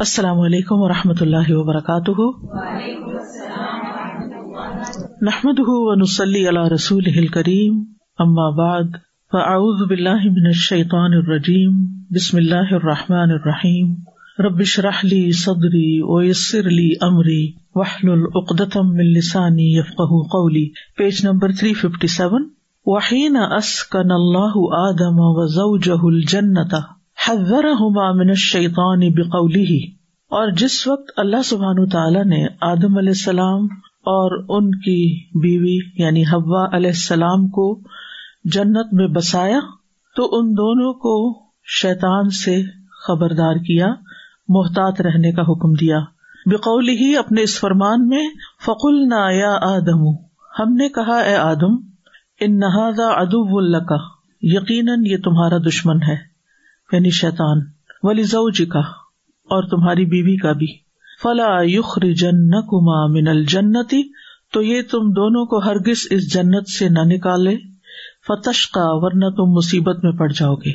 السلام علیکم و رحمۃ اللہ وبرکاتہ۔ نحمد ونسلی علی رسول کریم اما بعد، فاعوذ باللہ من الشیطان الرجیم، بسم اللہ الرحمٰن الرحیم۔ ربش رحلی صدری ویسر لی امری وحل العقدم السانی یفق قولی۔ Page number three fifty seven. وحین اسکن اللہ آدم و زوجہ الجنت حذرهما من الشیطان بقوله، اور جس وقت اللہ سبحان تعالیٰ نے آدم علیہ السلام اور ان کی بیوی یعنی حوا علیہ السلام کو جنت میں بسایا، تو ان دونوں کو شیطان سے خبردار کیا، محتاط رہنے کا حکم دیا۔ بقول ہی اپنے اس فرمان میں فقل نا یا آدم، ہم نے کہا، اے آدم، ان نہادا ادب اللہ کا یقیناً یہ تمہارا دشمن ہے۔ یعنی شیتان ولی جی کا اور تمہاری بیوی کا بھی۔ فلا یخر جن کما من الجنتی، تو یہ تم دونوں کو ہرگز اس جنت سے نہ نکالے۔ فتش کا ورنہ تم مصیبت میں پڑ جاؤ گے۔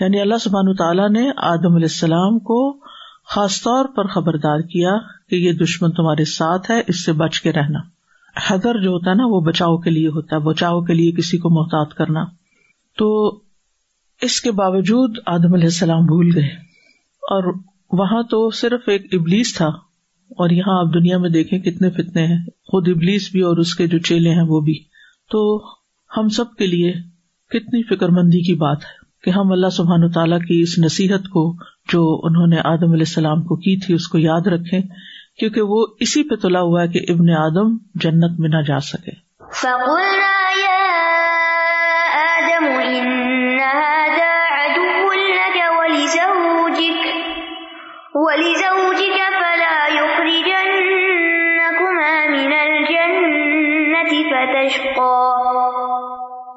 یعنی اللہ سبحان تعالیٰ نے آدم علیہ السلام کو خاص طور پر خبردار کیا کہ یہ دشمن تمہارے ساتھ ہے، اس سے بچ کے رہنا۔ حضر جو ہوتا ہے نا، وہ بچاؤ کے لیے ہوتا ہے، بچاؤ کے لیے کسی کو محتاط کرنا۔ تو اس کے باوجود آدم علیہ السلام بھول گئے۔ اور وہاں تو صرف ایک ابلیس تھا۔ اور یہاں آپ دنیا میں دیکھیں کتنے فتنے ہیں۔ خود ابلیس بھی اور اس کے جو چیلے ہیں وہ بھی۔ تو ہم سب کے لیے کتنی فکر مندی کی بات ہے کہ ہم اللہ سبحان تعالیٰ کی اس نصیحت کو جو انہوں نے آدم علیہ السلام کو کی تھی اس کو یاد رکھے کیونکہ وہ اسی پہ تلا ہوا ہے کہ ابن آدم جنت میں نہ جا سکے۔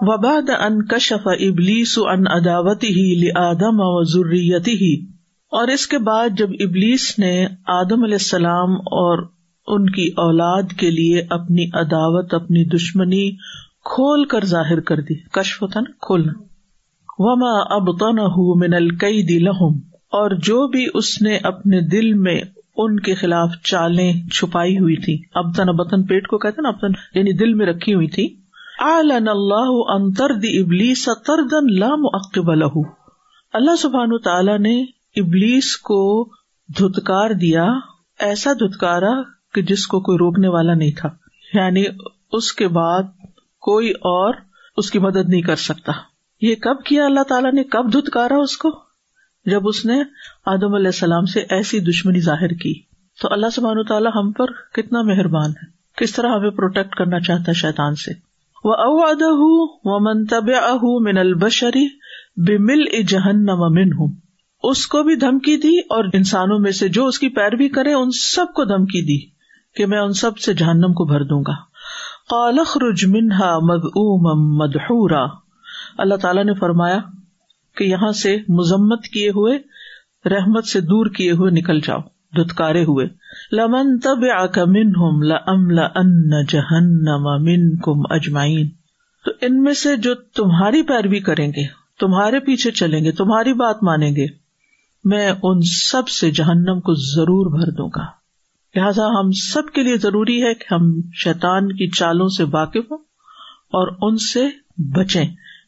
وباد ان کشف ابلیس ان اداوتی ہی آدم و ضروریتی ہی اور اس کے بعد جب ابلیس نے آدم علیہ السلام اور ان کی اولاد کے لیے اپنی عداوت، اپنی دشمنی کھول کر ظاہر کر دی، کشف ہوتا نا، کھولنا۔ وما اب تن من القئی دی اور جو بھی اس نے اپنے دل میں ان کے خلاف چالیں چھپائی ہوئی تھی اب تن بتن پیٹ کو کہتے نا، ابتن یعنی دل میں رکھی ہوئی تھی۔ اللہ انتر دی ابلیس تردن لام اقب لہ اللہ سبحان تعالی نے ابلیس کو دھتکار دیا، ایسا دھتکارا کہ جس کو کوئی روکنے والا نہیں تھا۔ یعنی اس کے بعد کوئی اور اس کی مدد نہیں کر سکتا۔ یہ کب کیا اللہ تعالیٰ نے؟ کب دھتکارا اس کو؟ جب اس نے آدم علیہ السلام سے ایسی دشمنی ظاہر کی، تو اللہ سبحان تعالیٰ ہم پر کتنا مہربان ہے کس طرح ہمیں پروٹیکٹ کرنا چاہتا ہے شیطان سے۔ وہ اواد و منتب اہ من البشری بمل جہنم من ہوں اس کو بھی دھمکی دی اور انسانوں میں سے جو اس کی پیروی کرے، ان سب کو دھمکی دی کہ میں ان سب سے جہنم کو بھر دوں گا۔ قالخ رج منہا مد مدحورا۔ اللہ تعالیٰ نے فرمایا کہ یہاں سے مذمت کیے ہوئے، رحمت سے دور کیے ہوئے نکل جاؤ دتکارے ہوئے۔ لمن تب من ہوم لم جہنم من کم اجمائین تو ان میں سے جو تمہاری پیروی کریں گے، تمہارے پیچھے چلیں گے، تمہاری بات مانیں گے، میں ان سب سے جہنم کو ضرور بھر دوں گا۔ لہذا ہم سب کے لیے ضروری ہے کہ ہم شیطان کی چالوں سے واقف ہوں اور ان سے بچیں۔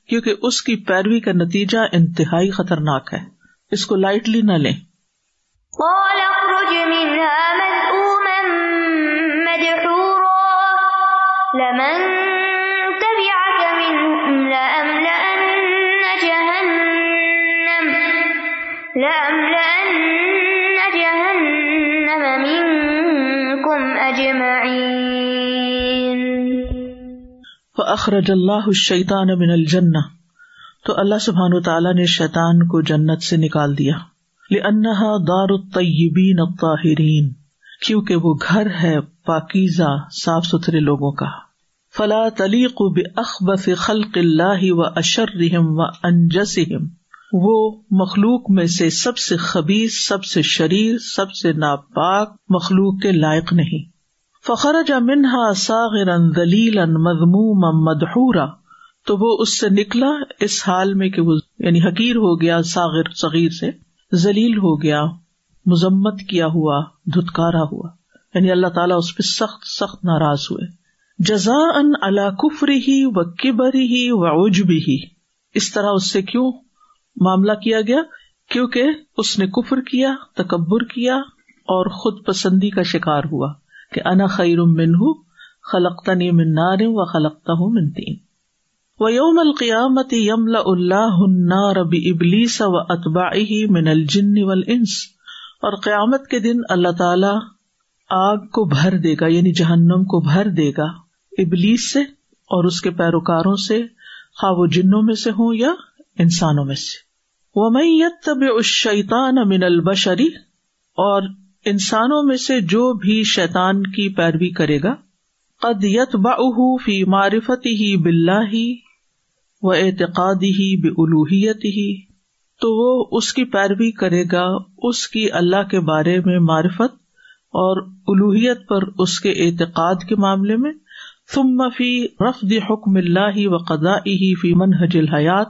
کیونکہ اس کی پیروی کا نتیجہ انتہائی خطرناک ہے۔ اس کو لائٹلی نہ لیں۔ اخرج اخرج اللہ شیطان من الجنہ تو اللہ سبحان تعالیٰ نے شیطان کو جنت سے نکال دیا۔ لأنها دار الطیبین الطاہرین کیونکہ وہ گھر ہے پاکیزہ صاف ستھرے لوگوں کا۔ فلا تلیق بأخبث خلق اللہ و اشرهم و انجسهم وہ مخلوق میں سے سب سے خبیص سب سے شریر، سب سے ناپاک مخلوق کے لائق نہیں۔ فخر منہا ساغر دلیل مضموم مدحورا، تو وہ اس سے نکلا اس حال میں کہ وہ یعنی حقیر ہو گیا ساغر صغیر سے ذلیل ہو گیا، مذمت کیا ہوا، دھتکارا ہوا۔ یعنی اللہ تعالیٰ اس پہ سخت سخت ناراض ہوئے۔ جزا ان اللہ کفری ہی و کبری ہی و عجبی ہی اس طرح اس سے کیوں معاملہ کیا گیا؟ کیونکہ اس نے کفر کیا، تکبر کیا اور خود پسندی کا شکار ہوا۔ کہ انا خیر من ہوں خلقتا نی من نار و خلقتا ہوں من تین۔ و یوم القیامت یمل اللہ النار ابلیس و اتبا من الجن والانس۔ اور قیامت کے دن اللہ تعالی آگ کو بھر دے گا یعنی جہنم کو بھر دے گا۔ ابلیس سے اور اس کے پیروکاروں سے، خواہ وہ جنوں میں سے ہوں یا انسانوں میں سے۔ وہ میں تب اس شیتان البشری اور انسانوں میں سے جو بھی شیتان کی پیروی کرے گا، قد یت فی معرفت ہی بلّہ ہی و اعتقادی ہی بلوحیت ہی تو وہ اس کی پیروی کرے گا اس کی اللہ کے بارے میں معرفت اور الوحیت پر اس کے اعتقاد کے معاملے میں، ثم فی رفد حکم اللہ و قدا ہی فی منحج الحیات،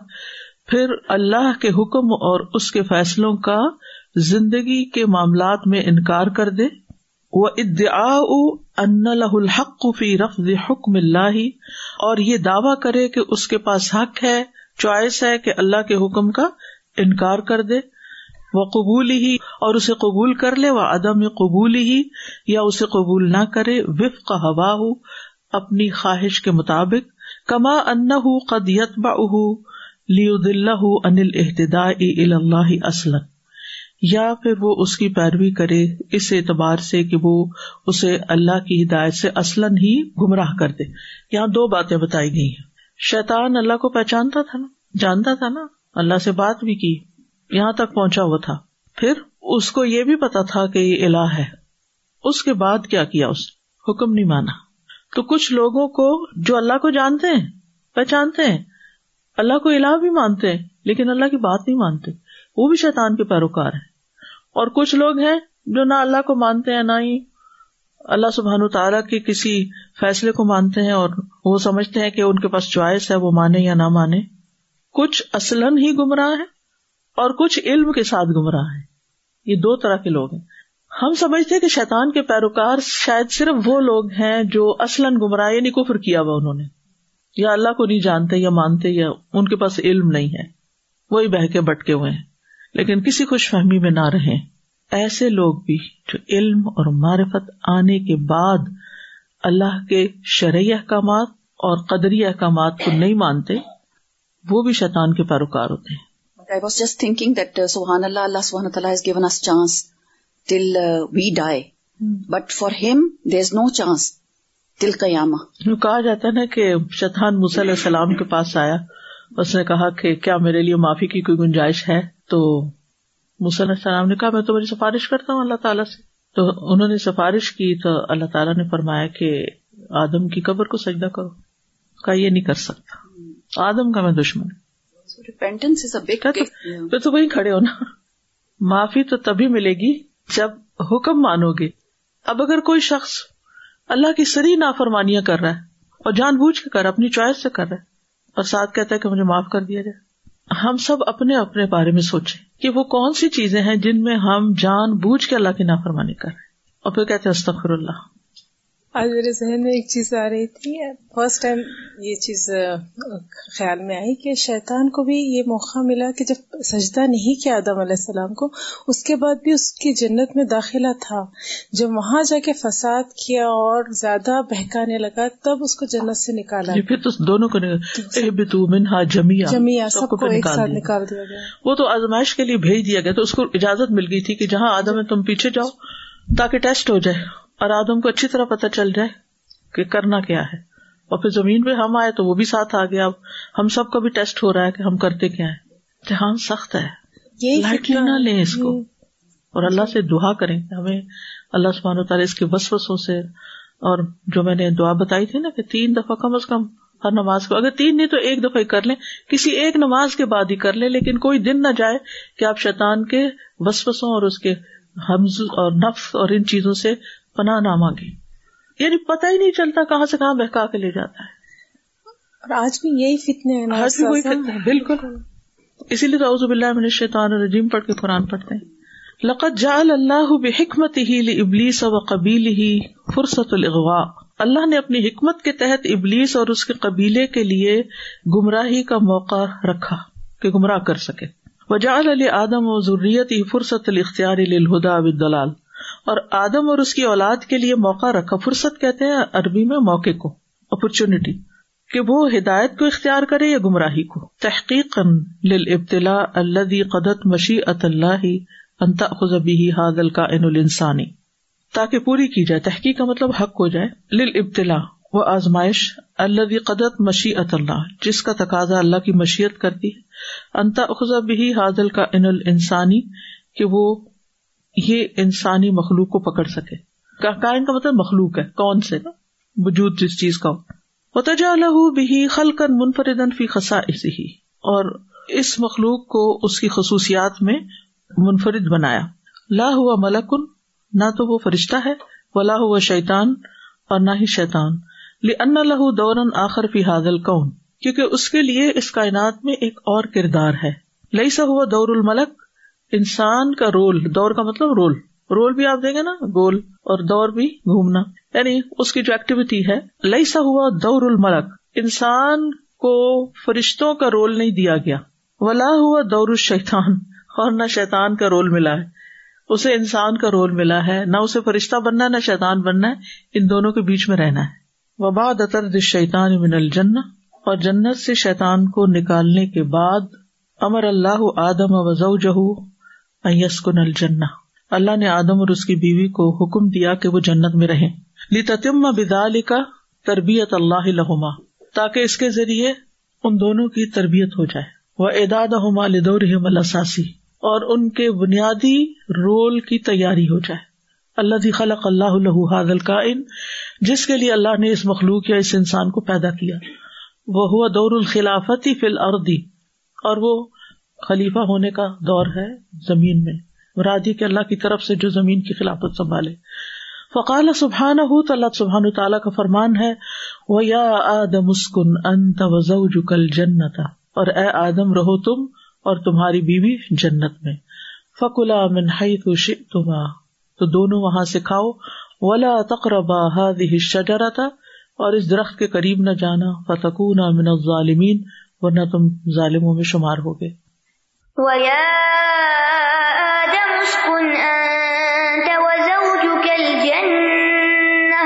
پھر اللہ کے حکم اور اس کے فیصلوں کا زندگی کے معاملات میں انکار کر دے۔ وہ ادعا ان لہ الحق فی رفد حکم اللہ اور یہ دعوی کرے کہ اس کے پاس حق ہے، چوائس ہے کہ اللہ کے حکم کا انکار کر دے۔ وہ قبول ہی اور اسے قبول کر لے۔ وہ عدم قبول ہی یا اسے قبول نہ کرے۔ وف کا ہوا ہو اپنی خواہش کے مطابق۔ کما ان قدیت بہ لیہ انل احتدا اللہ یا پھر وہ اس کی پیروی کرے اس اعتبار سے کہ وہ اسے اللہ کی ہدایت سے اصلاً ہی گمراہ کر دے۔ یہاں دو باتیں بتائی گئی ہیں۔ شیطان اللہ کو پہچانتا تھا نا؟ جانتا تھا نا؟ اللہ سے بات بھی کی، یہاں تک پہنچا ہوا تھا۔ پھر اس کو یہ بھی پتا تھا کہ یہ الہ ہے۔ اس کے بعد کیا کیا اس حکم نہیں مانا۔ تو کچھ لوگوں کو جو اللہ کو جانتے ہیں، پہچانتے ہیں، اللہ کو الہ بھی مانتے ہیں، لیکن اللہ کی بات نہیں مانتے۔ وہ بھی شیطان کے پیروکار ہیں۔ اور کچھ لوگ ہیں جو نہ اللہ کو مانتے ہیں، نہ ہی اللہ سبحان تعالیٰ کے کسی فیصلے کو مانتے ہیں اور وہ سمجھتے ہیں کہ ان کے پاس چوائس ہے، وہ مانے یا نہ مانے۔ کچھ اصلاً ہی گمراہ ہے اور کچھ علم کے ساتھ گمراہ ہے یہ دو طرح کے لوگ ہیں۔ ہم سمجھتے کہ شیطان کے پیروکار شاید صرف وہ لوگ ہیں جو اصلاً گمراہ یعنی کفر کیا ہوا انہوں نے۔ یا اللہ کو نہیں جانتے یا مانتے یا ان کے پاس علم نہیں ہے۔ وہی بہ کے بٹکے ہوئے ہیں۔ لیکن کسی خوش فہمی میں نہ رہے ایسے لوگ بھی جو علم اور معرفت آنے کے بعد اللہ کے شرعی احکامات اور قدری احکامات کو نہیں مانتے وہ بھی شیطان کے پیروکار ہوتے ہیں۔ I was just thinking that uh, subhanallah, Allah subhanahu wa ta'ala has given us chance till uh, we die. But for him there is no chance دل قیامہ کہا جاتا ہے نا کہ شیطان موسی علیہ السلام کے پاس آیا اس نے کہا کہ کیا میرے لیے معافی کی کوئی گنجائش ہے؟ تو علیہ السلام نے کہا میں تمہاری سفارش کرتا ہوں اللہ تعالیٰ سے۔ تو انہوں نے سفارش کی تو اللہ تعالیٰ نے فرمایا کہ آدم کی قبر کو سجدہ کرو۔ کہا یہ نہیں کر سکتا۔ آدم کا میں دشمن پھر تو وہی کھڑے ہونا معافی تو تبھی ملے گی جب حکم مانو گے۔ اب اگر کوئی شخص اللہ کی سری نافرمانیاں کر رہا ہے اور جان بوجھ کے کر اپنی چوائس سے کر رہا ہے اور ساتھ کہتا ہے کہ مجھے معاف کر دیا جائے۔ ہم سب اپنے اپنے بارے میں سوچیں کہ وہ کون سی چیزیں ہیں جن میں ہم جان بوجھ کے اللہ کی نافرمانی کر رہے اور پھر کہتے استخر اللہ۔ آج میرے ذہن میں ایک چیز آ رہی تھی۔ فرسٹ ٹائم یہ چیز خیال میں آئی کہ شیطان کو بھی یہ موقع ملا کہ جب سجدہ نہیں کیا آدم علیہ السلام کو اس کے بعد بھی اس کی جنت میں داخلہ تھا۔ جب وہاں جا کے فساد کیا اور زیادہ بہکانے لگا تب اس کو جنت سے نکالا۔ پھر تو دونوں کو جمیا سب کو ایک ساتھ نکال دیا گیا۔ وہ تو آزمائش کے لیے بھیج دیا گیا۔ تو اس کو اجازت مل گئی تھی کہ جہاں آدم ہے تم پیچھے جاؤ تاکہ ٹیسٹ ہو جائے۔ اور آدم کو اچھی طرح پتا چل جائے کہ کرنا کیا ہے۔ اور پھر زمین پہ ہم آئے تو وہ بھی ساتھ آ گیا۔ ہم سب کا بھی ٹیسٹ ہو رہا ہے کہ ہم کرتے کیا ہے جہاں سخت ہے۔ لائٹلی نہ لیں اس کو۔ اور اللہ سے دعا کریں ہمیں اللہ سبحانہ تعالیٰ اس کے وسوسوں سے اور جو میں نے دعا بتائی تھی نا کہ تین دفعہ کم از کم ہر نماز کو اگر تین نہیں تو ایک دفعہ ہی کر لیں۔ کسی ایک نماز کے بعد ہی کر لیں لیکن کوئی دن نہ جائے کہ آپ شیطان کے وسوسوں اور اس کے حمز اور نفس اور ان چیزوں سے پناہ نہ مانگے۔ یعنی پتا ہی نہیں چلتا کہاں سے کہاں بہکا کے لے جاتا ہے۔ اور آج بھی یہی فتنے آج بھی وہی بالکل۔ اسی لیے تو الشیطان الرجیم پڑھ کے قرآن پڑھتے ہیں۔ لقت جا اللہ بحکمت ہی ابلیس و قبیل ہی فرصت الغوا اللہ نے اپنی حکمت کے تحت ابلیس اور اس کے قبیلے کے لیے گمراہی کا موقع رکھا کہ گمراہ کر سکے۔ وجا علی آدم و ضروریت ہی فرصت الختیار الہدا دلال اور آدم اور اس کی اولاد کے لیے موقع رکھا فرصت کہتے ہیں عربی میں موقع کو اپرچونٹی کہ وہ ہدایت کو اختیار کرے یا گمراہی کو۔ تحقیق ابتلا اللہ قدت مشی اللہ انتا خزبی حادل کا ان السانی تاکہ پوری کی جائے، تحقیق کا مطلب حق ہو جائے۔ لل ابتلا وہ آزمائش اللہ قدت مشی اللہ، جس کا تقاضا اللہ کی مشیت کرتی ہے۔ انتا خزبی حادل کا ان السانی کہ وہ یہ انسانی مخلوق کو پکڑ سکے۔ کائن کا مطلب مخلوق ہے، کون سے؟ وجود جس چیز کا وتجا لہو بھی خلقن منفردن فی خسا ہی اور اس مخلوق کو اس کی خصوصیات میں منفرد بنایا۔ لا ہوا ملکن نہ تو وہ فرشتہ ہے، ولا ہوا شیطان، اور نہ ہی شیطان۔ ان لہو دورن آخر فی حاضل کون کیونکہ اس کے لیے اس کائنات میں ایک اور کردار ہے۔ لئی سا ہوا دور الملک انسان کا رول، دور کا مطلب رول۔ رول بھی آپ دیں گے نا، گول اور دور بھی گھومنا۔ یعنی اس کی جو ایکٹیویٹی ہے لئی سا ہوا دور الملک۔ انسان کو فرشتوں کا رول نہیں دیا گیا۔ ولا ہوا دور الشیطان۔ اور نہ شیطان کا رول ملا ہے۔ اسے انسان کا رول ملا ہے۔ نہ اسے فرشتہ بننا ہے، نہ شیطان بننا ہے۔ ان دونوں کے بیچ میں رہنا ہے۔ وبا دتر شیطان من الجن اور جنت سے شیطان کو نکالنے کے بعد امر اللہ آدم وزو جہو یسکن الجنا اللہ نے آدم اور اس کی بیوی کو حکم دیا کہ وہ جنت میں رہے لی بدال کا تربیت اللہ لہما تاکہ اس کے ذریعے ان دونوں کی تربیت ہو جائے۔ وہ اعداد ہما لدور الاساسی اور ان کے بنیادی رول کی تیاری ہو جائے۔ اللہ دی خلق اللہ لہ حاضل کا جس کے لیے اللہ نے اس مخلوق یا اس انسان کو پیدا کیا۔ وہ ہوا دور الخلافتی فی الردی اور وہ خلیفہ ہونے کا دور ہے زمین میں۔ مرادی کے اللہ کی طرف سے جو زمین کی خلافت سنبھالے۔ فقال سبحان ہو تو اللہ سبحان تعالیٰ کا فرمان ہے وہ یا آدم اسکن انت وزو کل جنت اور اے آدم، رہو تم اور تمہاری بیوی جنت میں۔ فکلا من حیث شئتما۔ تو دونوں وہاں سے کھاؤ۔ ولا تقربا هذه الشجرة۔ اور اس درخت کے قریب نہ جانا۔ فتکونا من الظالمین ورنہ تم ظالموں میں شمار ہوگے۔ وَيَا آدَمُ اسْكُنْ أَنْتَ وَزَوْجُكَ الْجَنَّةَ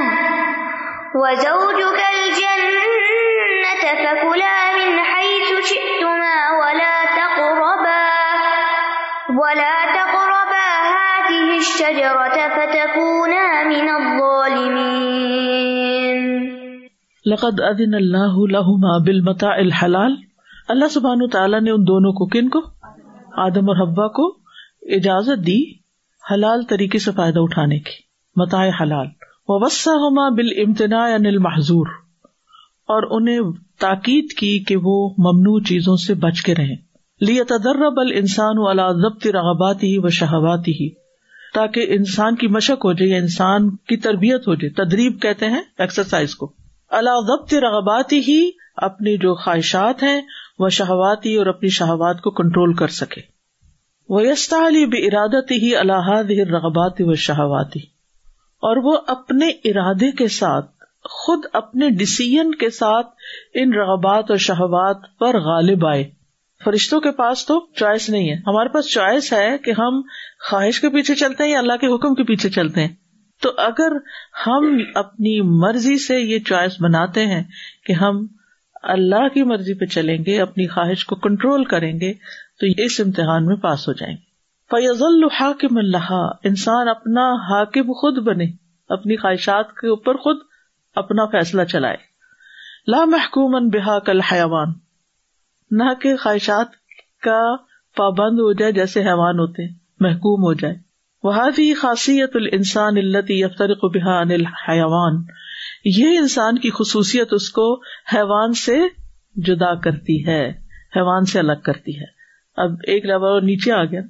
وَزَوْجُكَ الْجَنَّةَ فَكُلَا مِنْ حَيْثُ شِئْتُمَا وَلَا تَقْرَبَا وَلَا تَقْرَبَا هَذِهِ الشَّجَرَةَ فَتَكُونَا مِنَ الظَّالِمِينَ لقد اذن اللہ لہما بالمتاع الحلال اللہ سبحانہ تعالیٰ نے ان دونوں کو کن کو؟ آدم اور حبا کو اجازت دی حلال طریقے سے فائدہ اٹھانے کی متا حلال۔ وسا ہوما بال امتنا انل محضور اور انہیں تاکید کی کہ وہ ممنوع چیزوں سے بچ کے رہیں۔ لی تدرب ال انسان والا ضبط رغباتی ہی و شہباتی ہی تاکہ انسان کی مشق ہو جائے یا انسان کی تربیت ہو جائے۔ تدریب کہتے ہیں ایکسرسائز کو۔ اللہ ضبط رغباتی ہی اپنی جو خواہشات ہیں وہ شہواتی اور اپنی شہوات کو کنٹرول کر سکے۔ وہ یستا علی بے ارادت ہی اللہ رغبات و شہواتی اور وہ اپنے ارادے کے ساتھ، خود اپنے ڈسیزن کے ساتھ ان رغبات اور شہوات پر غالب آئے۔ فرشتوں کے پاس تو چوائس نہیں ہے۔ ہمارے پاس چوائس ہے کہ ہم خواہش کے پیچھے چلتے ہیں یا اللہ کے حکم کے پیچھے چلتے ہیں۔ تو اگر ہم اپنی مرضی سے یہ چوائس بناتے ہیں کہ ہم اللہ کی مرضی پہ چلیں گے، اپنی خواہش کو کنٹرول کریں گے، تو اس امتحان میں پاس ہو جائیں گے۔ فیض الحاکم اللہ انسان اپنا حاکم خود بنے، اپنی خواہشات کے اوپر خود اپنا فیصلہ چلائے۔ لا محکوم بحا کل حیوان نہ کہ خواہشات کا پابند ہو جائے جیسے حیوان ہوتے، محکوم ہو جائے۔ وہ خاصیت السان التی یفترق بحا انل حیوان یہ انسان کی خصوصیت اس کو حیوان سے جدا کرتی ہے، حیوان سے الگ کرتی ہے۔ اب ایک لیول نیچے آ گیا۔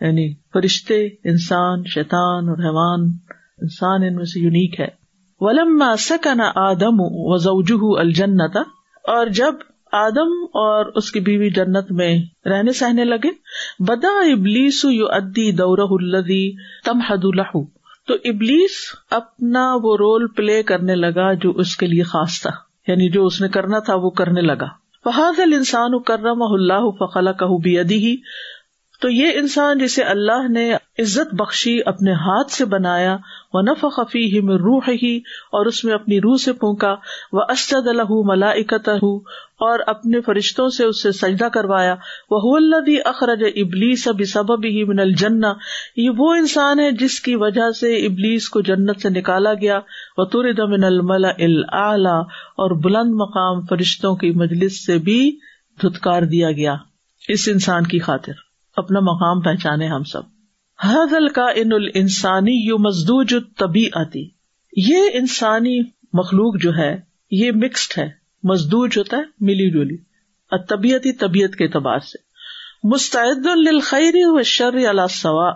یعنی فرشتے، انسان، شیطان اور حیوان، انسان ان میں سے یونیک ہے۔ ولم سکن آدم و زوجہ الجنت، اور جب آدم اور اس کی بیوی جنت میں رہنے سہنے لگے، بدا ابلیس یو ادی دور الدی تم حد الح تو ابلیس اپنا وہ رول پلے کرنے لگا جو اس کے لیے خاص تھا یعنی جو اس نے کرنا تھا وہ کرنے لگا۔ فہاد الانسان کرم اللہ فخلا کہ تو یہ انسان جسے اللہ نے عزت بخشی اپنے ہاتھ سے بنایا وہ نف خفی ہی میں روح ہی اور اس میں اپنی روح سے پھونکا وہ اسد الح ملا اور اپنے فرشتوں سے اس سے سجدہ کروایا۔ وہ اللہ اخرج ابلیس اب سبب ہی من الجن یہ وہ انسان ہے جس کی وجہ سے ابلیس کو جنت سے نکالا گیا۔ وہ تور من الملا الا اور بلند مقام فرشتوں کی مجلس سے بھی دھتکار دیا گیا۔ اس انسان کی خاطر۔ اپنا مقام پہچانے ہم سب۔ حضل کا ان السانی یو مزدوج تبھی آتی یہ انسانی مخلوق جو ہے، یہ مکسڈ ہے۔ مزدوج ہوتا ہے، ملی جلی۔ طبیعتی طبیعت کے اعتبار سے۔ مستعد الخیر و شر سوا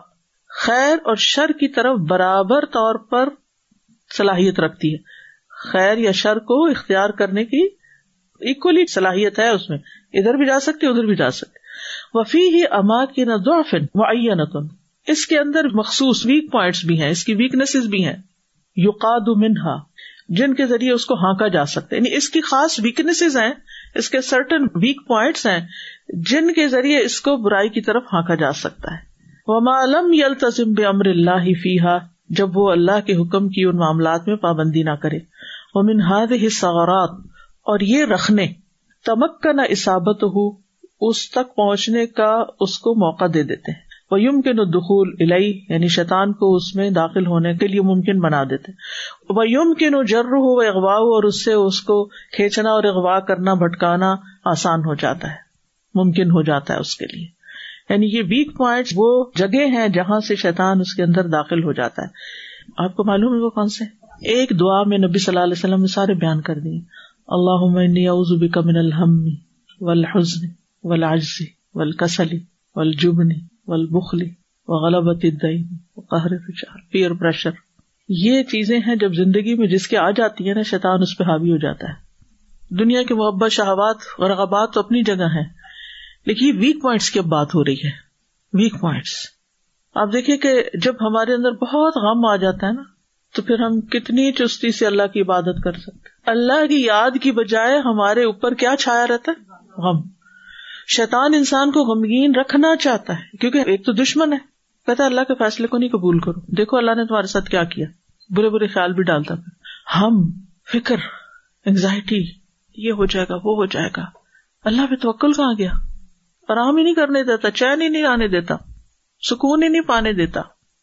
خیر اور شر کی طرف برابر طور پر صلاحیت رکھتی ہے۔ خیر یا شر کو اختیار کرنے کی اکولی صلاحیت ہے اس میں۔ ادھر بھی جا سکتے ادھر بھی جا سکتے وفی ہی اما کی نہ اس کے اندر مخصوص ویک پوائنٹس بھی ہیں، اس کی ویکنیس بھی ہیں۔ یوقاد منہا، جن کے ذریعے اس کو ہانکا جا سکتا ہے۔ یعنی اس کی خاص ویکنیس ہیں، اس کے سرٹن ویک پوائنٹس ہیں، جن کے ذریعے اس کو برائی کی طرف ہانکا جا سکتا ہے۔ وہ معلوم یل تزم بے امر اللہ فیحا جب وہ اللہ کے حکم کی ان معاملات میں پابندی نہ کرے۔ وہ منہاد ہی سوارات اور یہ رکھنے تمک کا نہ اسابت ہو اس تک پہنچنے کا اس کو موقع دے دیتے ہیں۔ وہ یم کے دخول الئی یعنی شیطان کو اس میں داخل ہونے کے لیے ممکن بنا دیتے وہ یم کے نو جر ہو اغوا ہو اور اس سے اس کو کھینچنا اور اغوا کرنا، بھٹکانا آسان ہو جاتا ہے، ممکن ہو جاتا ہے اس کے لیے۔ یعنی یہ ویک پوائنٹ وہ جگہ ہیں جہاں سے شیطان اس کے اندر داخل ہو جاتا ہے۔ آپ کو معلوم ہے وہ کون سے؟ ایک دعا میں نبی صلی اللہ علیہ وسلم نے سارے بیان کر دیے۔ اللہ بک من الحم والحزن۔ ولازی ول کسلی ول جبنی ول بخلی و پیئر پریشر یہ چیزیں ہیں جب زندگی میں جس کے آ جاتی ہے نا، شیطان اس پہ حاوی ہو جاتا ہے۔ دنیا کے محبت شہبات اور رغبات تو اپنی جگہ ہے لیکن ویک پوائنٹس کی اب بات ہو رہی ہے۔ ویک پوائنٹس آپ دیکھیے کہ جب ہمارے اندر بہت غم آ جاتا ہے نا، تو پھر ہم کتنی چستی سے اللہ کی عبادت کر سکتے اللہ کی یاد کی بجائے ہمارے اوپر کیا چھایا رہتا ہے؟ غم۔ شیطان انسان کو غمگین رکھنا چاہتا ہے، کیونکہ ایک تو دشمن ہے۔ کہتا اللہ کے فیصلے کو نہیں قبول کرو۔ دیکھو، اللہ نے تمہارے ساتھ کیا کیا۔ برے برے خیال بھی ڈالتا۔ ہم، فکر انگزائٹی یہ ہو جائے گا، وہ ہو جائے گا۔ اللہ پہ توکل کہاں گیا؟ آرام ہی نہیں کرنے دیتا، چین ہی نہیں آنے دیتا، سکون ہی نہیں پانے دیتا،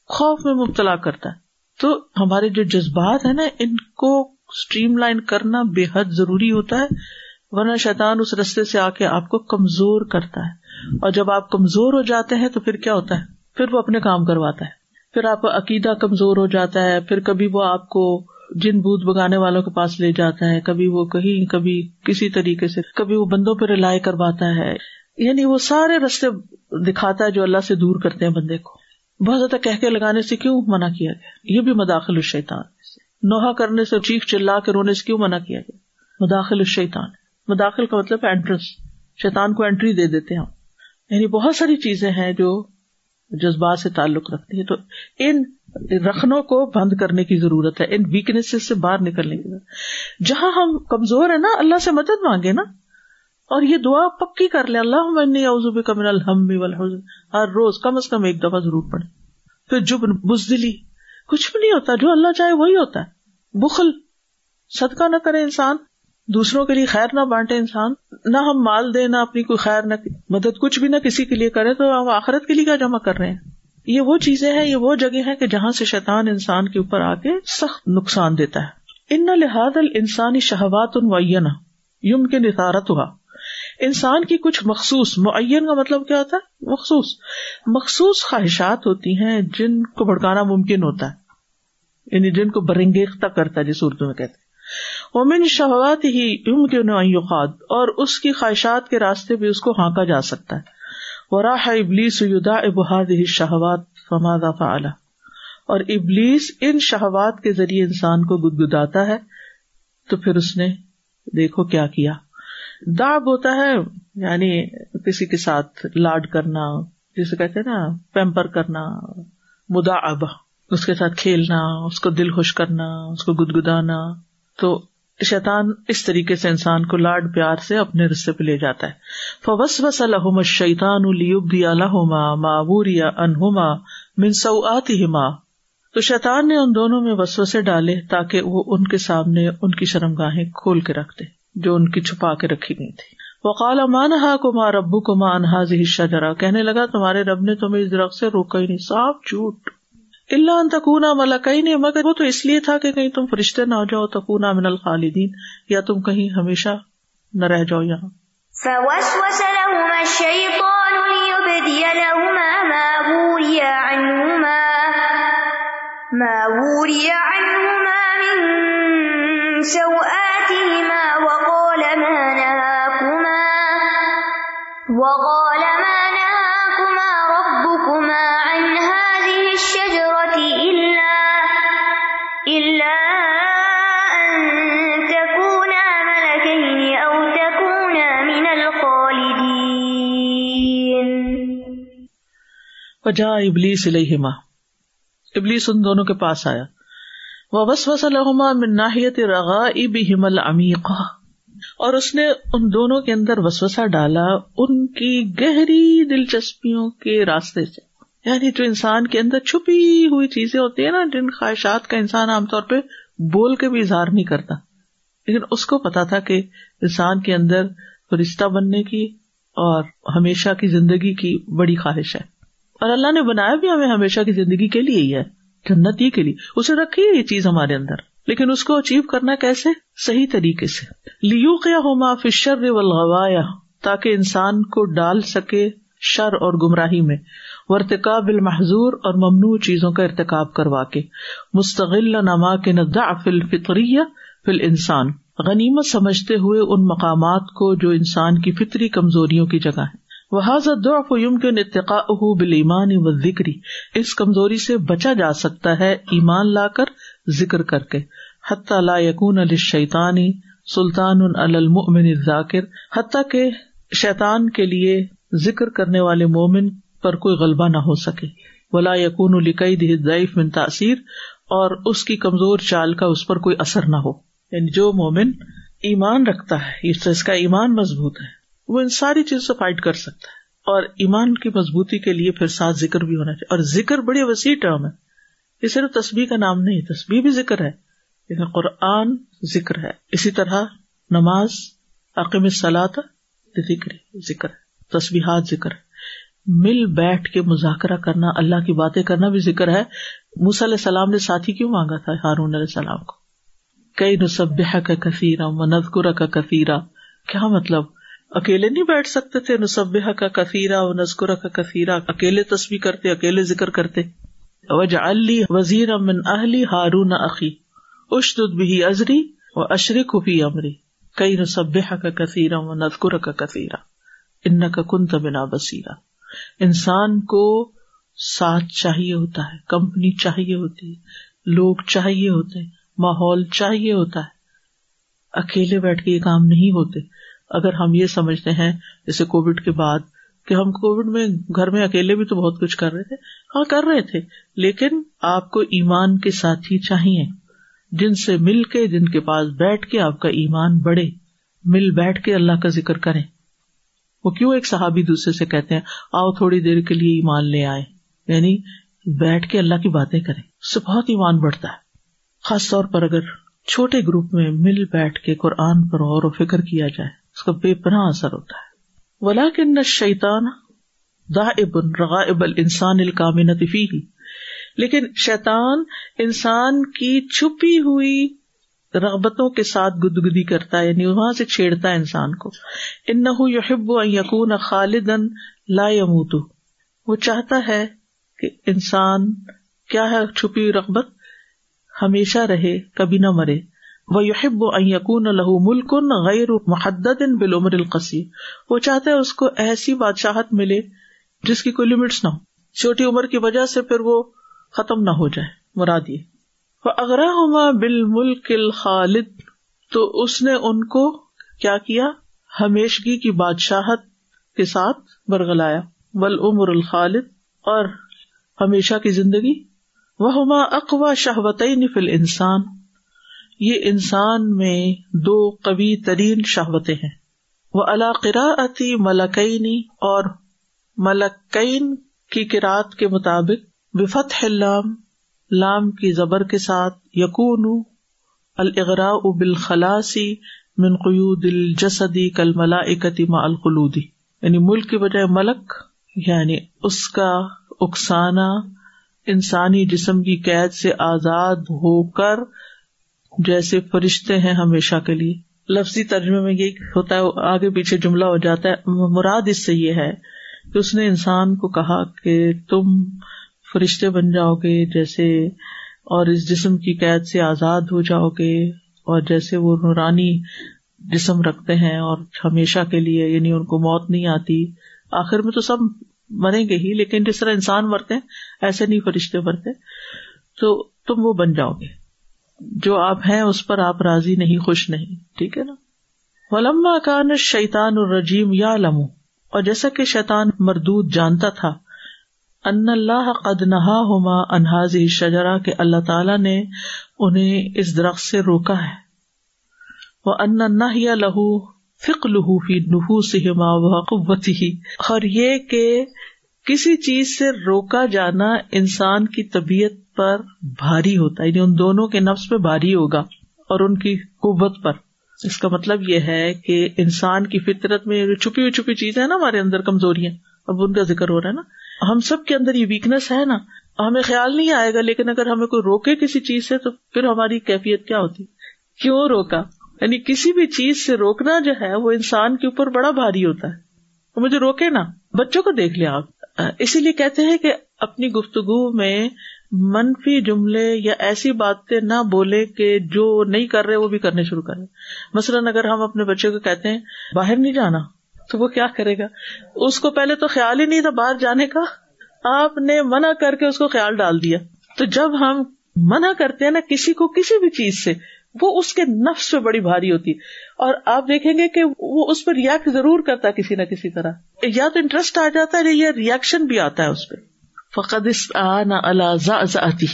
خوف میں مبتلا کرتا ہے۔ تو ہمارے جو جذبات ہیں نا، ان کو اسٹریم لائن کرنا بے حد ضروری ہوتا ہے۔ ورنہ شیطان اس رستے سے آ کے آپ کو کمزور کرتا ہے۔ اور جب آپ کمزور ہو جاتے ہیں تو پھر کیا ہوتا ہے؟ پھر وہ اپنے کام کرواتا ہے۔ پھر آپ کا عقیدہ کمزور ہو جاتا ہے۔ پھر کبھی وہ آپ کو جن بوت بگانے والوں کے پاس لے جاتا ہے۔ کبھی وہ کہیں، کبھی کسی طریقے سے، کبھی وہ بندوں پہ رلائی کرواتا ہے۔ یعنی وہ سارے رستے دکھاتا ہے جو اللہ سے دور کرتے ہیں بندے کو۔ بہت زیادہ کہہ کے لگانے سے کیوں منع کیا گیا؟ یہ بھی مداخل الشیطان۔ نوحا کرنے سے چیخ چلا کے رونے سے کیوں منع کیا گیا؟ مداخل الشیطان۔ مداخل کا مطلب اینٹرنس شیطان کو اینٹری دے دیتے ہیں یعنی بہت ساری چیزیں ہیں جو جذبات سے تعلق رکھتی ہیں۔ تو ان رکھنوں کو بند کرنے کی ضرورت ہے، ان ویکنیس سے باہر نکلنے کی ضرورت جہاں ہم کمزور ہیں نا، اللہ سے مدد مانگے نا، اور یہ دعا پکی کر لیں اللہ کمن الحم ہر روز کم از کم ایک دفعہ ضرور پڑے پھر جب بزدلی، کچھ بھی نہیں ہوتا، جو اللہ چاہے وہی ہوتا ہے۔ بخل، صدقہ نہ کرے انسان۔ دوسروں کے لیے خیر نہ بانٹے انسان، نہ ہم مال دے نہ اپنی کوئی خیر، نہ مدد، کچھ بھی نہ کسی کے لیے کرے تو ہم آخرت کے لیے کیا جمع کر رہے ہیں؟ یہ وہ چیزیں ہیں، یہ وہ جگہ ہے کہ جہاں سے شیطان انسان کے اوپر آ کے سخت نقصان دیتا ہے۔ ان لحاظ انسانی شہبات ان یم کے نثارت ہوا انسان کی کچھ مخصوص، معین کا مطلب کیا ہوتا ہے؟ مخصوص۔ مخصوص خواہشات ہوتی ہیں جن کو بھڑکانا ممکن ہوتا ہے یعنی جن کو برنگیختہ کرتا ہے، جس اردو میں کہتے ہیں۔ ومن شہوات ہی ام کے اور اس کی خواہشات کے راستے بھی اس کو ہانکا جا سکتا ہے۔ وراح ابلیس یدا ابہاد ہی شہوات فماد فعلا اور ابلیس ان شہوات کے ذریعے انسان کو گدگداتا ہے، تو پھر اس نے دیکھو کیا کیا۔ داب ہوتا ہے یعنی کسی کے ساتھ لاڈ کرنا، جسے کہتے ہیں نا پیمپر کرنا مدا اس کے ساتھ کھیلنا، اس کو دل خوش کرنا، اس کو گدگدانا۔ تو شیطان اس طریقے سے انسان کو لاڈ پیار سے اپنے رستے پہ لے جاتا ہے۔ فوس وس الحم شیطان الحما معبوریا انہما منسو آتی ہما تو شیطان نے ان دونوں میں وسو سے ڈالے تاکہ وہ ان کے سامنے ان کی شرم گاہیں کھول کے رکھ دے، جو ان کی چھپا کے رکھی گئی تھی وقال امان ہا کو ماں ربو کو ماں انہاز حصہ جرا کہنے لگا، تمہارے رب نے تمہیں اس درخت سے روکا ہی نہیں، صاف جھوٹ۔ اللہ تکونا ملکئی نہیں مگر وہ تو اس لیے تھا کہ کہیں تم فرشتے نہ ہو جاؤ، تکونا من الخالدین، یا تم کہیں ہمیشہ نہ رہ جاؤ یہاں۔ فوسوس لهما الشيطان ليبدي لهما ما وري عنهما، ما وري عنهما من سوآتهما وجا ابلیس علیہما۔ ابلیس ان دونوں کے پاس آیا۔ وہ بس وس الحما من رغا اب ہمل عمیقہ اور اس نے ان دونوں کے اندر وسوسا ڈالا ان کی گہری دلچسپیوں کے راستے سے۔ یعنی جو انسان کے اندر چھپی ہوئی چیزیں ہوتی ہیں نا، جن خواہشات کا انسان عام طور پہ بول کے بھی اظہار نہیں کرتا۔ لیکن اس کو پتا تھا کہ انسان کے اندر فرشتہ بننے کی اور ہمیشہ کی زندگی کی بڑی خواہش ہے۔ اور اللہ نے بنایا بھی ہمیں ہمیشہ کی زندگی کے لیے ہی ہے، جنت ہی کے لیے۔ اسے رکھی ہے یہ چیز ہمارے اندر۔ لیکن اس کو اچیو کرنا کیسے؟ صحیح طریقے سے۔ لیو کیا ہوما فشر والغوایا تاکہ انسان کو ڈال سکے شر اور گمراہی میں۔ ورتقاب المحضور اور ممنوع چیزوں کا ارتقاب کروا کے۔ مستغل نما کے ندا فل فطری فل انسان غنیمت سمجھتے ہوئے ان مقامات کو جو انسان کی فطری کمزوریوں کی جگہ ہے وہ ضعف يمكن اتقاؤه بالایمان والذکری اس کمزوری سے بچا جا سکتا ہے ایمان لا کر ذکر کر کے۔ حتی لا یکون للشیطان سلطان المؤمن الذاکر حتیٰ کہ شیطان کے لیے ذکر کرنے والے مومن پر کوئی غلبہ نہ ہو سکے۔ ولا یقون لقیدہ الضعیف من تاثیر اور اس کی کمزور چال کا اس پر کوئی اثر نہ ہو۔ یعنی جو مومن ایمان رکھتا ہے اس کا ایمان مضبوط ہے۔ وہ ان ساری چیزوں سے فائٹ کر سکتا ہے۔ اور ایمان کی مضبوطی کے لیے پھر ساتھ ذکر بھی ہونا چاہیے۔ اور ذکر بڑی وسیع ٹرم ہے۔ یہ صرف تصبیح کا نام نہیں تصبیح بھی ذکر ہے۔ لیکن قرآن ذکر ہے۔ اسی طرح نماز عقیم سلاد ذکر ذکر ہے۔ تصبیحات ذکر ہے۔ مل بیٹھ کے مذاکرہ کرنا، اللہ کی باتیں کرنا بھی ذکر ہے۔ موسی علیہ السلام نے ساتھی کیوں مانگا تھا ہارون علیہ السلام کو؟ کئی نصبح کا کثیرہ منظکر کا کثیرہ کیا مطلب؟ اکیلے نہیں بیٹھ سکتے تھے نصبح کا کثیرہ و نذکرہ کا کثیرہ اکیلے تصویر کرتے، اکیلے ذکر کرتے۔ وجہ علی وزیر امن اہلی ہارون عقی اشد بھی ازری و اشرک بھی امری کئی نصبح کا کثیرہ و نذکر کا کثیرہ ان کا کنت بنا بسیرا انسان کو ساتھ چاہیے ہوتا ہے، کمپنی چاہیے ہوتی ہے، لوگ چاہیے ہوتے ہیں، ماحول چاہیے ہوتا ہے۔ اکیلے بیٹھ کے یہ کام نہیں ہوتے۔ اگر ہم یہ سمجھتے ہیں، جیسے کووڈ کے بعد، کہ ہم کووڈ میں گھر میں اکیلے بھی تو بہت کچھ کر رہے تھے۔ ہاں کر رہے تھے، لیکن آپ کو ایمان کے ساتھ ہی چاہیے۔ جن سے مل کے، جن کے پاس بیٹھ کے آپ کا ایمان بڑھے۔ مل بیٹھ کے اللہ کا ذکر کریں۔ وہ کیوں ایک صحابی دوسرے سے کہتے ہیں، آؤ تھوڑی دیر کے لیے ایمان لے آئے یعنی بیٹھ کے اللہ کی باتیں کریں۔ اس سے بہت ایمان بڑھتا ہے۔ خاص طور پر اگر چھوٹے گروپ میں مل بیٹھ کے قرآن پر غور و فکر کیا جائے۔ اس کا بے پناہ اثر ہوتا ہے۔ ولا کن شیتان دا ابن رغا ابل انسان الکامنت فی لیکن شیطان انسان کی چھپی ہوئی رغبتوں کے ساتھ گدگدی کرتا ہے یعنی وہاں سے چھیڑتا ہے انسان کو۔ ان یحب یقون خالدن لا يموت وہ چاہتا ہے کہ انسان کیا ہے، چھپی ہوئی رغبت؟ ہمیشہ رہے، کبھی نہ مرے۔ وہ یحب یقون لہو ملک غیر محدد بالعمر القسی وہ چاہتا ہے اس کو ایسی بادشاہت ملے جس کی کوئی لمٹس نہ ہو۔ چھوٹی عمر کی وجہ سے پھر وہ ختم نہ ہو جائے۔ مراد یہ۔ اگرا ہما بال ملک الخالد۔ تو اس نے ان کو کیا کیا؟ ہمیشگی کی بادشاہت کے ساتھ برگلایا ول عمر الخالد۔ اور ہمیشہ کی زندگی۔ وہ ہما اقوا شہوت فل انسان یہ انسان میں دو قوی ترین شہوتیں ہیں۔ وہ علاقراتی ملکینی اور ملکین کی کراط کے مطابق بفت لام لام کی زبر کے ساتھ یقون الغرا بالخلاسی من قیود الجسدی کل ملا اکتی ما الخلودی یعنی ملک کی بجائے ملک یعنی اس کا اکسانا انسانی جسم کی قید سے آزاد ہو کر جیسے فرشتے ہیں ہمیشہ کے لیے۔ لفظی ترجمے میں یہ ہوتا ہے آگے پیچھے جملہ ہو جاتا ہے۔ مراد اس سے یہ ہے کہ اس نے انسان کو کہا کہ تم فرشتے بن جاؤ گے، جیسے اور اس جسم کی قید سے آزاد ہو جاؤ گے، اور جیسے وہ نورانی جسم رکھتے ہیں اور ہمیشہ کے لیے یعنی ان کو موت نہیں آتی۔ آخر میں تو سب مریں گے ہی، لیکن جس طرح انسان مرتے ایسے نہیں فرشتے مرتے۔ تو تم وہ بن جاؤ گے۔ جو آپ ہیں اس پر آپ راضی نہیں، خوش نہیں، ٹھیک ہے نا؟ ولما کان شیطان الرجیم یا لمو اور جیسا کہ شیطان مردود جانتا تھا، ان اللہ قد نہا ہوما انہاز شجرا کے اللہ تعالی نے انہیں اس درخت سے روکا ہے۔ وہ ان نہ یا لہو فک لہو فی نحو سما و قوتی اور یہ کہ کسی چیز سے روکا جانا انسان کی طبیعت پر بھاری ہوتا ہے یعنی ان دونوں کے نفس پہ بھاری ہوگا اور ان کی قوت پر۔ اس کا مطلب یہ ہے کہ انسان کی فطرت میں چھپی ہوئی چھپی چیز ہے نا ہمارے اندر کمزوریاں، اب ان کا ذکر ہو رہا ہے نا۔ ہم سب کے اندر یہ ویکنیس ہے نا، ہمیں خیال نہیں آئے گا، لیکن اگر ہمیں کوئی روکے کسی چیز سے تو پھر ہماری کیفیت کیا ہوتی؟ کیوں روکا؟ یعنی کسی بھی چیز سے روکنا جو ہے، وہ انسان کے اوپر بڑا بھاری ہوتا ہے۔ مجھے روکے نا۔ بچوں کو دیکھ لیا آپ۔ اسی لیے کہتے ہیں کہ اپنی گفتگو میں منفی جملے یا ایسی باتیں نہ بولے کہ جو نہیں کر رہے وہ بھی کرنے شروع کرے مثلاً اگر ہم اپنے بچے کو کہتے ہیں، باہر نہیں جانا، تو وہ کیا کرے گا؟ اس کو پہلے تو خیال ہی نہیں تھا باہر جانے کا۔ آپ نے منع کر کے اس کو خیال ڈال دیا۔ تو جب ہم منع کرتے ہیں نا کسی کو کسی بھی چیز سے، وہ اس کے نفس پہ بڑی بھاری ہوتی۔ اور آپ دیکھیں گے کہ وہ اس پہ ریئیکٹ ضرور کرتا ہے کسی نہ کسی طرح۔ یا تو انٹرسٹ آ جاتا ہے یا ریئیکشن بھی آتا ہے اس پہ۔ فقد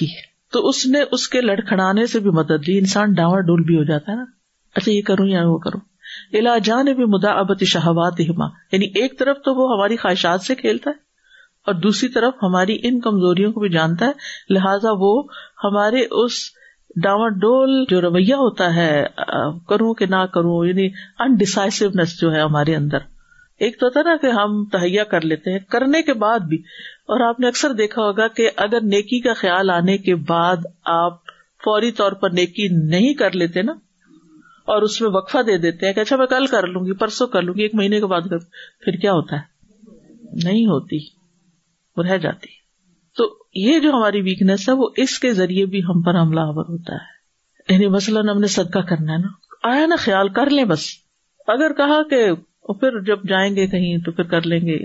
ہی تو اس نے اس کے لڑکھڑانے سے بھی مدد لی، انسان ڈاور ڈول بھی ہو جاتا ہے نا۔ اچھا یہ کروں یا وہ کروں؟ الا جان بھی مدا ابت شہوات ہما یعنی ایک طرف تو وہ ہماری خواہشات سے کھیلتا ہے اور دوسری طرف ہماری ان کمزوریوں کو بھی جانتا ہے۔ لہذا وہ ہمارے اس ڈاور ڈول جو رویہ ہوتا ہے، کروں کہ نہ کروں یعنی انڈیسائسونیس جو ہے ہمارے اندر۔ ایک تو ہوتا نا کہ ہم تہیا کر لیتے ہیں، کرنے کے بعد بھی اور آپ نے اکثر دیکھا ہوگا کہ اگر نیکی کا خیال آنے کے بعد آپ فوری طور پر نیکی نہیں کر لیتے نا، اور اس میں وقفہ دے دیتے ہیں کہ اچھا میں کل کر لوں گی، پرسوں کر لوں گی، ایک مہینے کے بعد کر پھر کیا ہوتا ہے؟ نہیں ہوتی، وہ رہ جاتی۔ تو یہ جو ہماری ویکنیس ہے، وہ اس کے ذریعے بھی ہم پر حملہ آور ہوتا ہے۔ یعنی مثلاً ہم نے صدقہ کرنا ہے نا، آیا نا خیال، کر لیں بس۔ اگر کہا کہ پھر جب جائیں گے کہیں تو پھر کر لیں گے،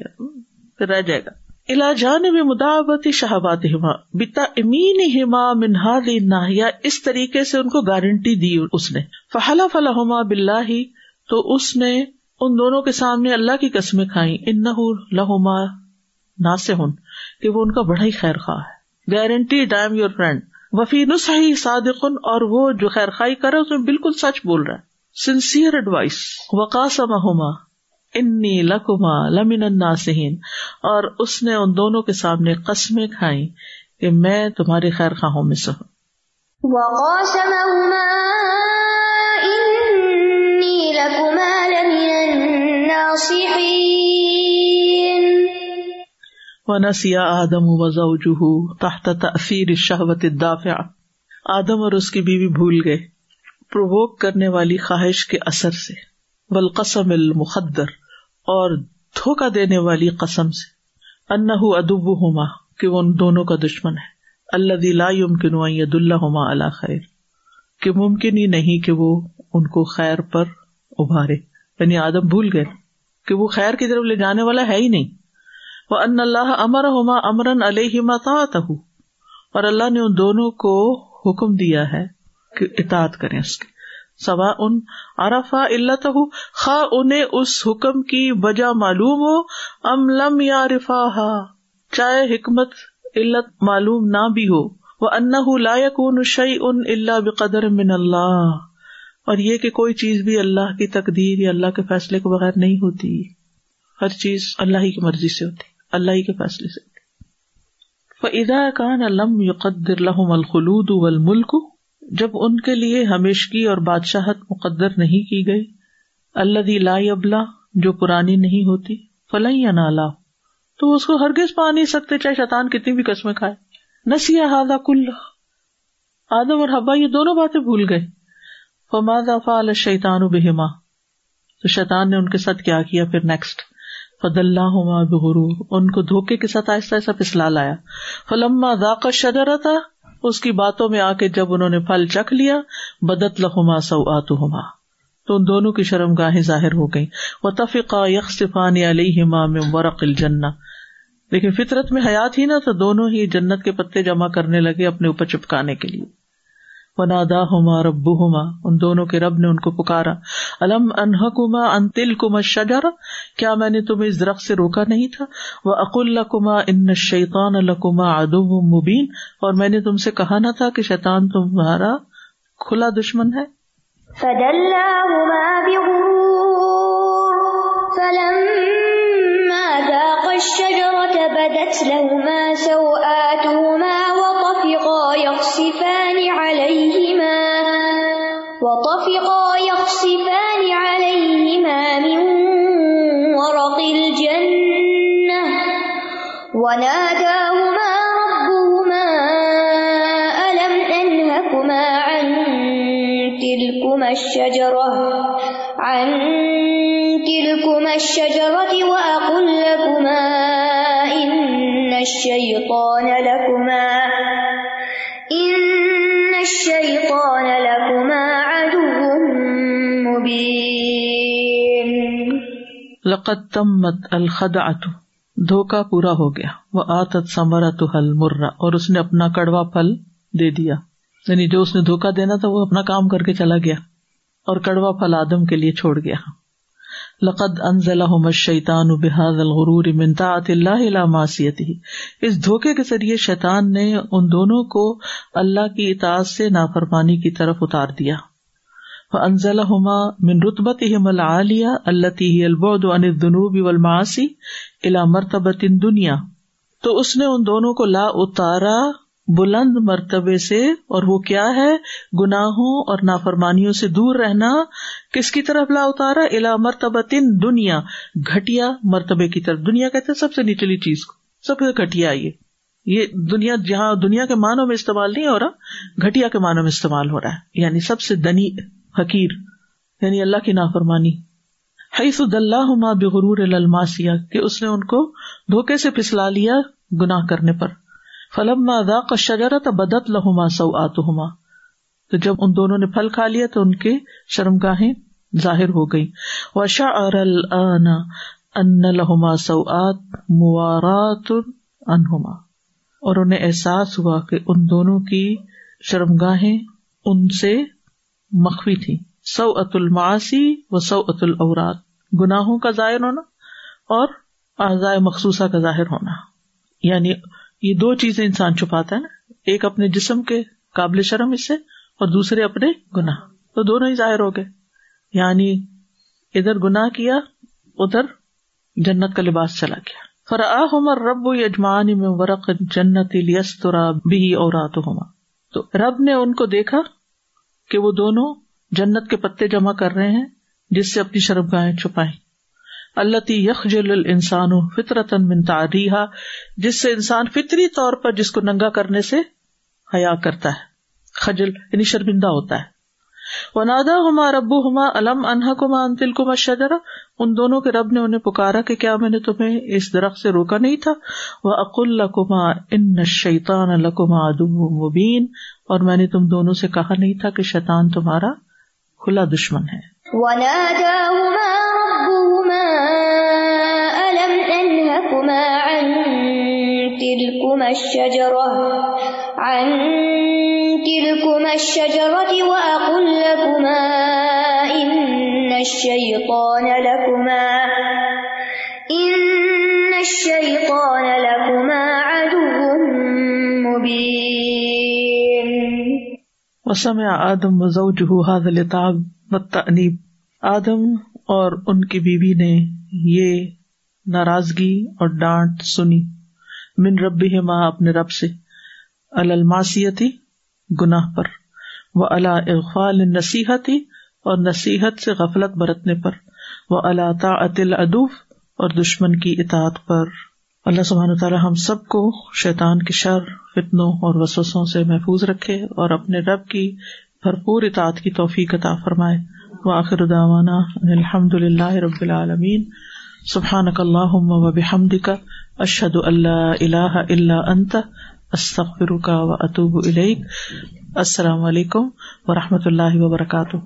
پھر رہ جائے گا۔ علاجان میں مداوتی شہبات ہما بتا امین ہما منہاد ناہیا اس طریقے سے ان کو گارنٹی دی اس نے۔ فہلا فلا ہوما بلّہ تو اس نے ان دونوں کے سامنے اللہ کی قسمیں کھائی ان لہما ناسے ہن کہ وہ ان کا بڑا ہی خیر خواہ ہے۔ گارنٹی ڈائم یور فرینڈ وفی نسحی صادقن، اور وہ جو خیر خائی کرے اس میں بالکل سچ بول رہا ہے۔ سنسیئر ایڈوائس وقاسم ہوما انی لکما لمن الناسین اور اس نے ان دونوں کے سامنے قسمیں کھائی کہ میں تمہارے خیر خواہوں میں سے ہوں۔ ونسیا آدم وزوجہ تحت تأثیر الشہوت الدافعہ آدم اور اس کی بیوی بھول گئے پرووک کرنے والی خواہش کے اثر سے۔ والقسم المخدر۔ اور دھوکا دینے والی قسم سے ان ادب ہوما کہ وہ ان دونوں کا دشمن ہے۔ اللہ دلا یمکن ید اللہ ہوما اللہ خیر، کہ ممکن ہی نہیں کہ وہ ان کو خیر پر ابھارے۔ یعنی آدم بھول گئے کہ وہ خیر کی طرف لے جانے والا ہے ہی نہیں۔ وہ ان اللہ امر ہوما امرن علیہ اور اللہ نے ان دونوں کو حکم دیا ہے کہ اطاعت کریں اس کے سوا ان ارفا علت ہو خا انہیں اس حکم کی وجہ معلوم ہو، ام لم یا رفا چاہے حکمت علت معلوم نہ بھی ہو وہ ان لا یکون شعی ان اللہ بقدر من اللہ اور یہ کہ کوئی چیز بھی اللہ کی تقدیر یا اللہ کے فیصلے کے بغیر نہیں ہوتی، ہر چیز اللہ ہی کی مرضی سے ہوتی، اللہ ہی کے فیصلے سے ہوتی۔ فدا کان علم یقدر لہم الخلود والملک جب ان کے لیے ہمیشگی اور بادشاہت مقدر نہیں کی گئی، اللہ لا ابلا جو پرانی نہیں ہوتی فلح یا نالا تو اس کو ہرگز پا نہیں سکتے، چاہے شیطان کتنی بھی قسمیں کھائے۔ نسیا ہادا کل۔ آدم اور حبا یہ دونوں باتیں بھول گئے۔ فماد فعل شیطان بہما۔ تو شیطان نے ان کے ساتھ کیا کیا پھر نیکسٹ فد اللہ بغرور۔ ان کو دھوکے کے ساتھ آہستہ آہستہ پسلا لایا۔ فلما ذاق شجرا تھا اس کی باتوں میں آ کے جب انہوں نے پھل چکھ لیا، بدت لہما سو آتما تو ان دونوں کی شرم گاہیں ظاہر ہو گئی وہ تفقا علی ہما میں ورق الجنا لیکن فطرت میں حیات ہی نہ تو دونوں ہی جنت کے پتے جمع کرنے لگے اپنے اوپر چپکانے کے لیے۔ ونادا ہوما ربو ہوما ان دونوں کے رب نے ان کو پکارا۔ الم انحکما ان تل کما شجر کیا میں نے تمہیں اس درخت سے روکا نہیں تھا؟ وہ اقل کما ان شیطان الکما ادو مبین، اور میں نے تم سے کہا نہ تھا کہ شیطان تمہارا کھلا دشمن ہے۔ فلما ذاق الشجرة، بدت لهما سوآتهما الشجرة عن تلكما الشجرة وأقل لكما إن الشيطان لكما إن الشيطان لكما عدو مبين. لقد تمت الخدعت دھوکا پورا ہو گیا۔ وہ آتت سمرا تو حل مرا اور اس نے اپنا کڑوا پھل دے دیا۔ یعنی جو اس نے دھوکا دینا تھا، وہ اپنا کام کر کے چلا گیا۔ اور کڑوا پھل آدم کے لیے چھوڑ گیا۔ لقد انزلهم الشیطان بحاد الغرور من طاعت اللہ الى معصیته اس دھوکے کے ذریعے شیطان نے ان دونوں کو اللہ کی اطاعت سے نافرمانی کی طرف اتار دیا۔ فانزلهما من رتبتهم العالیہ التي هي البعد عن الذنوب والمعاصی الى مرتبه دنیا۔ تو اس نے ان دونوں کو لا اتارا بلند مرتبے سے اور وہ کیا ہے؟ گناہوں اور نافرمانیوں سے دور رہنا۔ کس کی طرف لا اتارا؟ الا مرتبہ تین دنیا۔ گٹیا مرتبے کی طرف۔ دنیا کہتے سب سے نچلی چیز کو۔ سب سے گٹیا یہ۔ یہ دنیا جہاں دنیا کے معنوں میں استعمال نہیں ہو رہا گٹیا کے معنوں میں استعمال ہو رہا ہے۔ یعنی سب سے دنی حقیر یعنی اللہ کی نافرمانی۔ حیث اللہ بغرور الماسیا کہ اس نے ان کو دھوکے سے پھسلا لیا گناہ کرنے پر۔ فلم ذاق شجرت بدت لہما سو آتما تو جب ان دونوں نے پھل کھا لیا تو ان کے شرم گاہیں ظاہر ہو گئی وشا ان لہما سو آت موارات انہما اور انہیں احساس ہوا کہ ان دونوں کی شرم گاہیں ان سے مخفی تھی سو ات الماسی و سو ات العورات گناہوں کا ظاہر ہونا اور اعضاء مخصوصہ کا ظاہر ہونا۔ یعنی یہ دو چیزیں انسان چھپاتا ہے نا۔ ایک اپنے جسم کے قابل شرم اس سے اور دوسرے اپنے گناہ۔ تو دونوں ہی ظاہر ہو گئے۔ یعنی ادھر گناہ کیا، ادھر جنت کا لباس چلا گیا۔ فرا رب یجمان میں ورق جنت لیسترا بھی اور تو رب نے ان کو دیکھا کہ وہ دونوں جنت کے پتے جمع کر رہے ہیں، جس سے اپنی شرم گاہیں چھپائیں۔ اللہ یخجل انسان فطرت منتاریہ جس سے انسان فطری طور پر جس کو ننگا کرنے سے حیا کرتا ہے، خجل یعنی شرمندہ ہوتا ہے۔ وہ نادا ہما ربو ہما علم انہا کما انتل کما شجرا ان دونوں کے رب نے انہیں پکارا کہ کیا میں نے تمہیں اس درخت سے روکا نہیں تھا؟ وہ اقل کما ان شیطان الکما ادب مبین اور میں نے تم دونوں سے کہا نہیں تھا کہ شیطان تمہارا کھلا دشمن ہے۔ تلكما الشجرة، عن تلكما الشجرة وأقل لكما إن الشيطان لكما، إن الشيطان لكما عدو مبين. وسمع آدم وزوجه هذا الاتعاب والتأنیب آدم اور ان کی بیوی نے یہ ناراضگی اور ڈانٹ سنی۔ من ربی ماں اپنے رب سے الماسیتی گناہ پر وہ اللہ اغفال نصیحتی اور نصیحت سے غفلت برتنے پر وہ اللہ تعط العدوف اور دشمن کی اطاعت پر۔ اللہ سبحان تعالیٰ ہم سب کو شیطان کی شر، فتنوں اور وسوسوں سے محفوظ رکھے اور اپنے رب کی بھرپور اطاعت کی توفیق عطا فرمائے۔ وآخر دعوانا الحمد للہ رب العالمین۔ سبحانک اللہم و بحمدک اشد اللہ اللہ اللہ انت استخر کا و اطوب السلام علیکم و رحمۃ اللہ وبرکاتہ۔